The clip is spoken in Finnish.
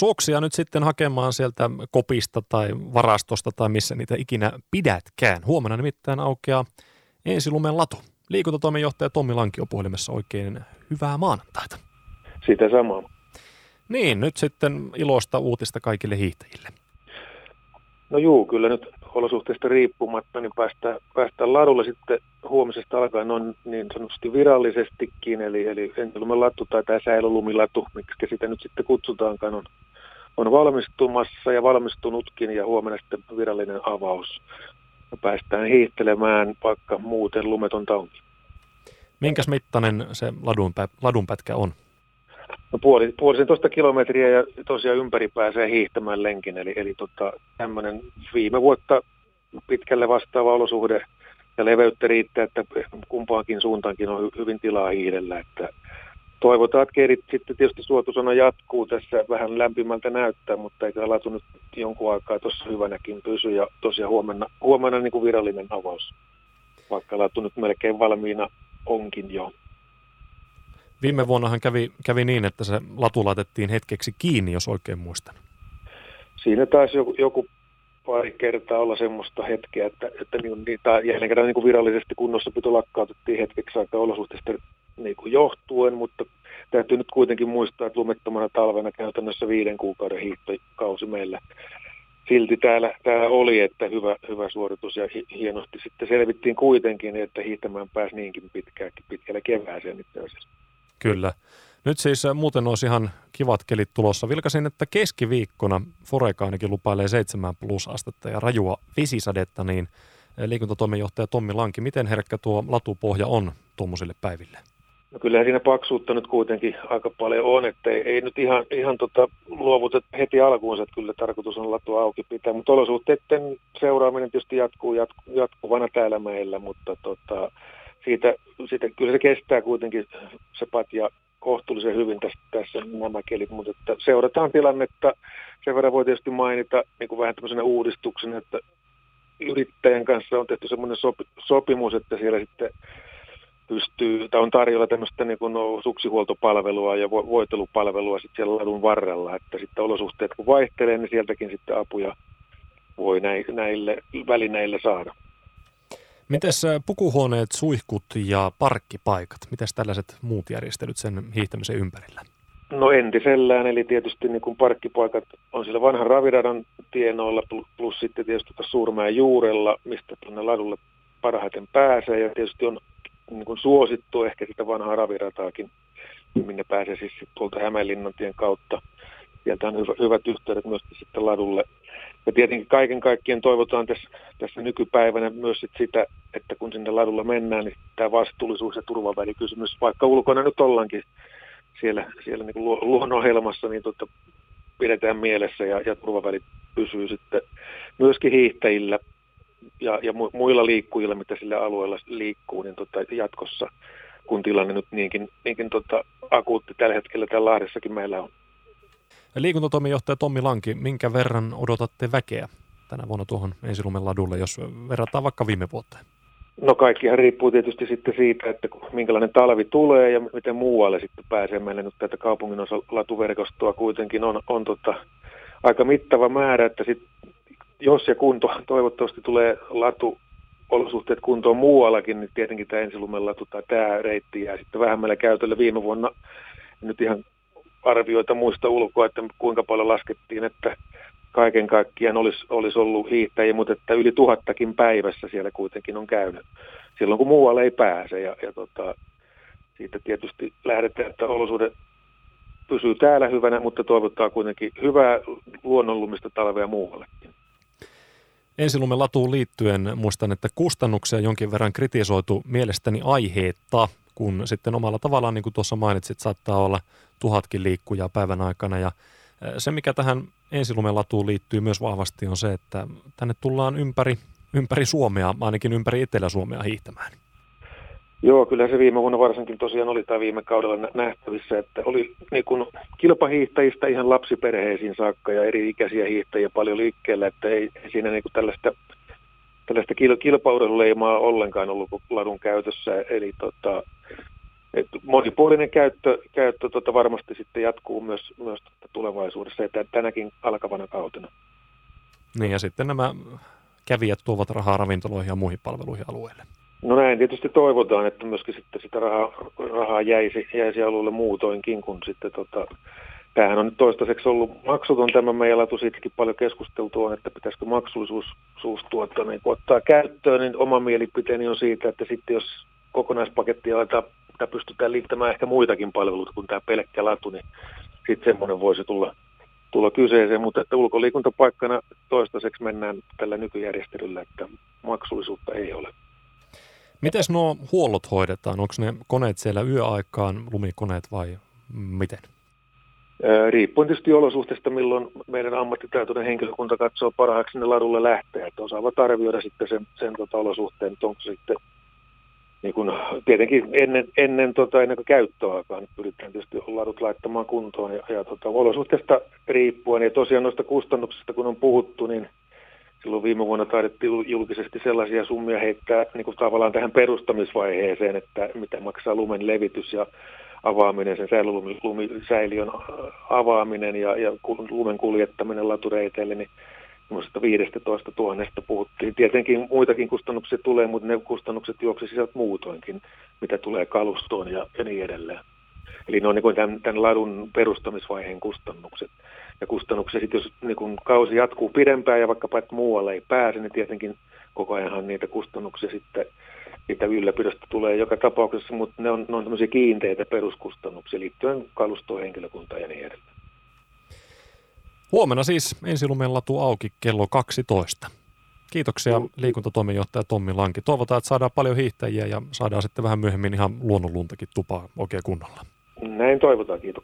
soksia nyt sitten hakemaan sieltä kopista tai varastosta tai missä niitä ikinä pidätkään. Huomenna nimittäin aukeaa ensilumen latu. Liikuntatoimenjohtaja Tommi Lankio puhelimessa oikein hyvää maanantaita. Sitä samaa. Niin, nyt sitten iloista uutista kaikille hiihtäjille. No juu, kyllä nyt olosuhteista riippumatta, niin päästään, päästään ladulle sitten huomisesta alkaen noin niin sanotusti virallisestikin, eli, eli ensilumilattu tai tämä säilölumilatu, miksi sitä nyt sitten kutsutaankaan, on, on valmistumassa ja valmistunutkin ja huomenna sitten virallinen avaus. Ja päästään hiihtelemään, vaikka muuten lumetonta onkin. Minkäs mittainen se ladun, ladunpätkä on? No puoli, puolisentoista kilometriä ja tosiaan ympäri pääsee hiihtämään lenkin. Eli, eli tota, tämmöinen viime vuotta pitkälle vastaava olosuhde ja leveyttä riittää, että kumpaankin suuntaankin on hyvin tilaa hiidellä. Että toivotaan, että kerit sitten tietysti suotusana jatkuu tässä vähän lämpimältä näyttää, mutta eikä latu nyt jonkun aikaa tuossa hyvänäkin pysy ja tosiaan huomenna, huomenna niin kuin virallinen avaus, vaikka latu nyt melkein valmiina onkin jo. Viime vuonnahan kävi, kävi niin, että se latu laitettiin hetkeksi kiinni, jos oikein muistan. Siinä taisi joku, joku pari kertaa olla semmoista hetkeä, että, että niin, niitä jälleen kerran niin kuin virallisesti kunnossapito lakkautettiin hetkeksi aikaa olosuhteista niin kuin johtuen, mutta täytyy nyt kuitenkin muistaa, että lumettomana talvena käytännössä viiden kuukauden hiihtokausi meillä silti täällä, täällä oli, että hyvä, hyvä suoritus ja hienosti sitten selvittiin kuitenkin, että hiihtämään pääsi niinkin pitkään, pitkälle kevääseen itse asiassa. Kyllä. Nyt siis äh, muuten olisi ihan kivat kelit tulossa. Vilkasin, että keskiviikkona Foreka ainakin lupailee 7 plus astetta ja rajua vesisadetta, niin äh, liikuntatoimenjohtaja Tommi Lanki, miten herkkä tuo latupohja on tuommoisille päiville? No kyllähän siinä paksuutta nyt kuitenkin aika paljon on, että ei, ei nyt ihan, ihan tota luovuta heti alkuunsa, että kyllä tarkoitus on latu auki pitää, mutta olosuhteiden seuraaminen tietysti jatkuu jatku, jatkuvana täällä meillä, mutta tota, siitä, siitä, kyllä se kestää kuitenkin se patja kohtuullisen hyvin tässä, tässä nämä kelit, mutta että seurataan tilannetta. Sen verran voi tietysti mainita niin kuin vähän tämmöisenä uudistuksen, että yrittäjän kanssa on tehty semmoinen sopi, sopimus, että siellä sitten pystyy, tai on tarjolla tämmöistä niin kuin no, suksihuoltopalvelua ja voitelupalvelua sitten siellä ladun varrella, että sitten olosuhteet kun vaihtelee, niin sieltäkin sitten apuja voi näille välineille saada. Mites pukuhuoneet, suihkut ja parkkipaikat? Mitäs tällaiset muut järjestelyt sen hiihtämisen ympärillä? No entisellään, eli tietysti niin kuin parkkipaikat on sillä vanhan raviradan tienoilla, plus sitten tietysti Suurmäen juurella, mistä tuonne ladulle parhaiten pääsee, ja tietysti on niin kuin suosittu ehkä sitä vanhaa ravirataakin, minne pääsee siis tuolta Hämeenlinnantien kautta. Sieltä on hyvä, hyvät yhteydet myös sitten ladulle ja tietenkin kaiken kaikkien toivotaan tässä, tässä nykypäivänä myös sit sitä, että kun sinne ladulla mennään, niin tämä vastuullisuus ja turvavälikysymys, vaikka ulkona nyt ollaankin siellä, siellä niin luonnonhelmassa, niin tota, pidetään mielessä ja, ja turvaväli pysyy sitten myöskin hiihtäjillä ja, ja muilla liikkujilla, mitä sillä alueella liikkuu, niin tota, jatkossa, kun tilanne nyt niinkin, niinkin tota, akuutti tällä hetkellä täällä Lahdessakin meillä on. Liikuntatoimijohtaja Tommi Lanki, minkä verran odotatte väkeä tänä vuonna tuohon ensilumen ladulle, jos verrataan vaikka viime vuoteen? No kaikkihan riippuu tietysti sitten siitä, että minkälainen talvi tulee ja miten muualle sitten pääsee. Meillä nyt tätä kaupungin osa latuverkostoa kuitenkin on, on tota, aika mittava määrä, että sit, jos ja kunto toivottavasti tulee latu olosuhteet kuntoon muuallakin, niin tietenkin tämä ensilumen latu tai tämä reitti jää sitten vähemmällä käytöllä. Viime vuonna nyt ihan arvioita muista ulkoa, että kuinka paljon laskettiin, että kaiken kaikkiaan olisi, olisi ollut hiihtäjiä, mutta että yli tuhattakin päivässä siellä kuitenkin on käynyt silloin, kun muualle ei pääse. Ja, ja tota, siitä tietysti lähdetään, että olosuhde pysyy täällä hyvänä, mutta toivottaa kuitenkin hyvää luonnonlumista talvea muuallekin. Ensilumen latuun liittyen muistan, että kustannuksia jonkin verran kritisoitu mielestäni aiheetta, kun sitten omalla tavallaan, niin kuin tuossa mainitsit, saattaa olla tuhatkin liikkujaa päivän aikana. Ja se, mikä tähän ensilumelatuun liittyy myös vahvasti, on se, että tänne tullaan ympäri, ympäri Suomea, ainakin ympäri Etelä-Suomea hiihtämään. Joo, kyllä se viime vuonna varsinkin tosiaan oli tai viime kaudella nähtävissä, että oli niin kuin kilpahiihtäjistä ihan lapsiperheisiin saakka ja eri ikäisiä hiihtäjiä paljon liikkeellä, että ei, ei siinä niin kuin tällaista, tällaista kilpailuleimaa ollenkaan ollut ladun käytössä. Eli tota, et monipuolinen käyttö, käyttö tota varmasti sitten jatkuu myös, myös tota tulevaisuudessa ja tänäkin alkavana kautena. Niin ja sitten nämä kävijät tuovat rahaa ravintoloihin ja muihin palveluihin alueelle. No näin tietysti toivotaan, että myöskin sitten sitä rahaa, rahaa jäisi, jäisi alueelle muutoinkin, kun sitten tota, tämähän on nyt toistaiseksi ollut maksuton tämä meidän latu, siitäkin paljon keskusteltu on, että pitäisikö maksullisuus tuota, niin ottaa käyttöön, niin oma mielipiteeni on siitä, että sitten jos kokonaispakettia aletaan, pystytään liittämään ehkä muitakin palveluita kuin tämä pelkkä latu, niin sitten semmoinen voisi tulla, tulla kyseeseen, mutta että ulkoliikuntapaikkana toistaiseksi mennään tällä nykyjärjestelyllä, että maksullisuutta ei ole. Miten nuo huollot hoidetaan? Onko ne koneet siellä yöaikaan, lumikoneet vai miten? Riippuen tietysti olosuhteista, milloin meidän ammattitaitoinen henkilökunta katsoo parhaaksi sinne ladulle lähteä, että osaavat arvioida sitten sen, sen tota olosuhteen, että onko sitten niin kun, tietenkin ennen, ennen, tota, ennen kuin käyttöaikaa niin pyritään tietysti ladut laittamaan kuntoon ja, ja tota, olosuhteista riippuen. Ja tosiaan noista kustannuksista, kun on puhuttu, niin silloin viime vuonna taidettiin julkisesti sellaisia summia heittää niin kuin tavallaan tähän perustamisvaiheeseen, että mitä maksaa lumen levitys ja avaaminen, sen säilylumisäiliön avaaminen ja, ja lumen kuljettaminen latureiteille, niin 15 000 puhuttiin. Tietenkin muitakin kustannuksia tulee, mutta ne kustannukset juoksisivat muutoinkin, mitä tulee kalustoon ja, ja niin edelleen. Eli ne on niin tämän, tämän ladun perustamisvaiheen kustannukset. Ja kustannuksia sitten, jos niin kuin kausi jatkuu pidempään ja vaikkapa että muualle ei pääse, niin tietenkin koko ajanhan niitä kustannuksia sitten siitä ylläpidosta tulee joka tapauksessa, mutta ne on, ne on tämmöisiä kiinteitä peruskustannuksia liittyen kalustoon, henkilökuntaan ja niin edelleen. Huomenna siis ensilumen latu auki kello 12. Kiitoksia liikuntatoimenjohtaja Tommi Lanki. Toivotaan, että saadaan paljon hiihtäjiä ja saadaan sitten vähän myöhemmin ihan luonnonluntakin tupaa oikein kunnolla. Näin toivotaan, kiitos.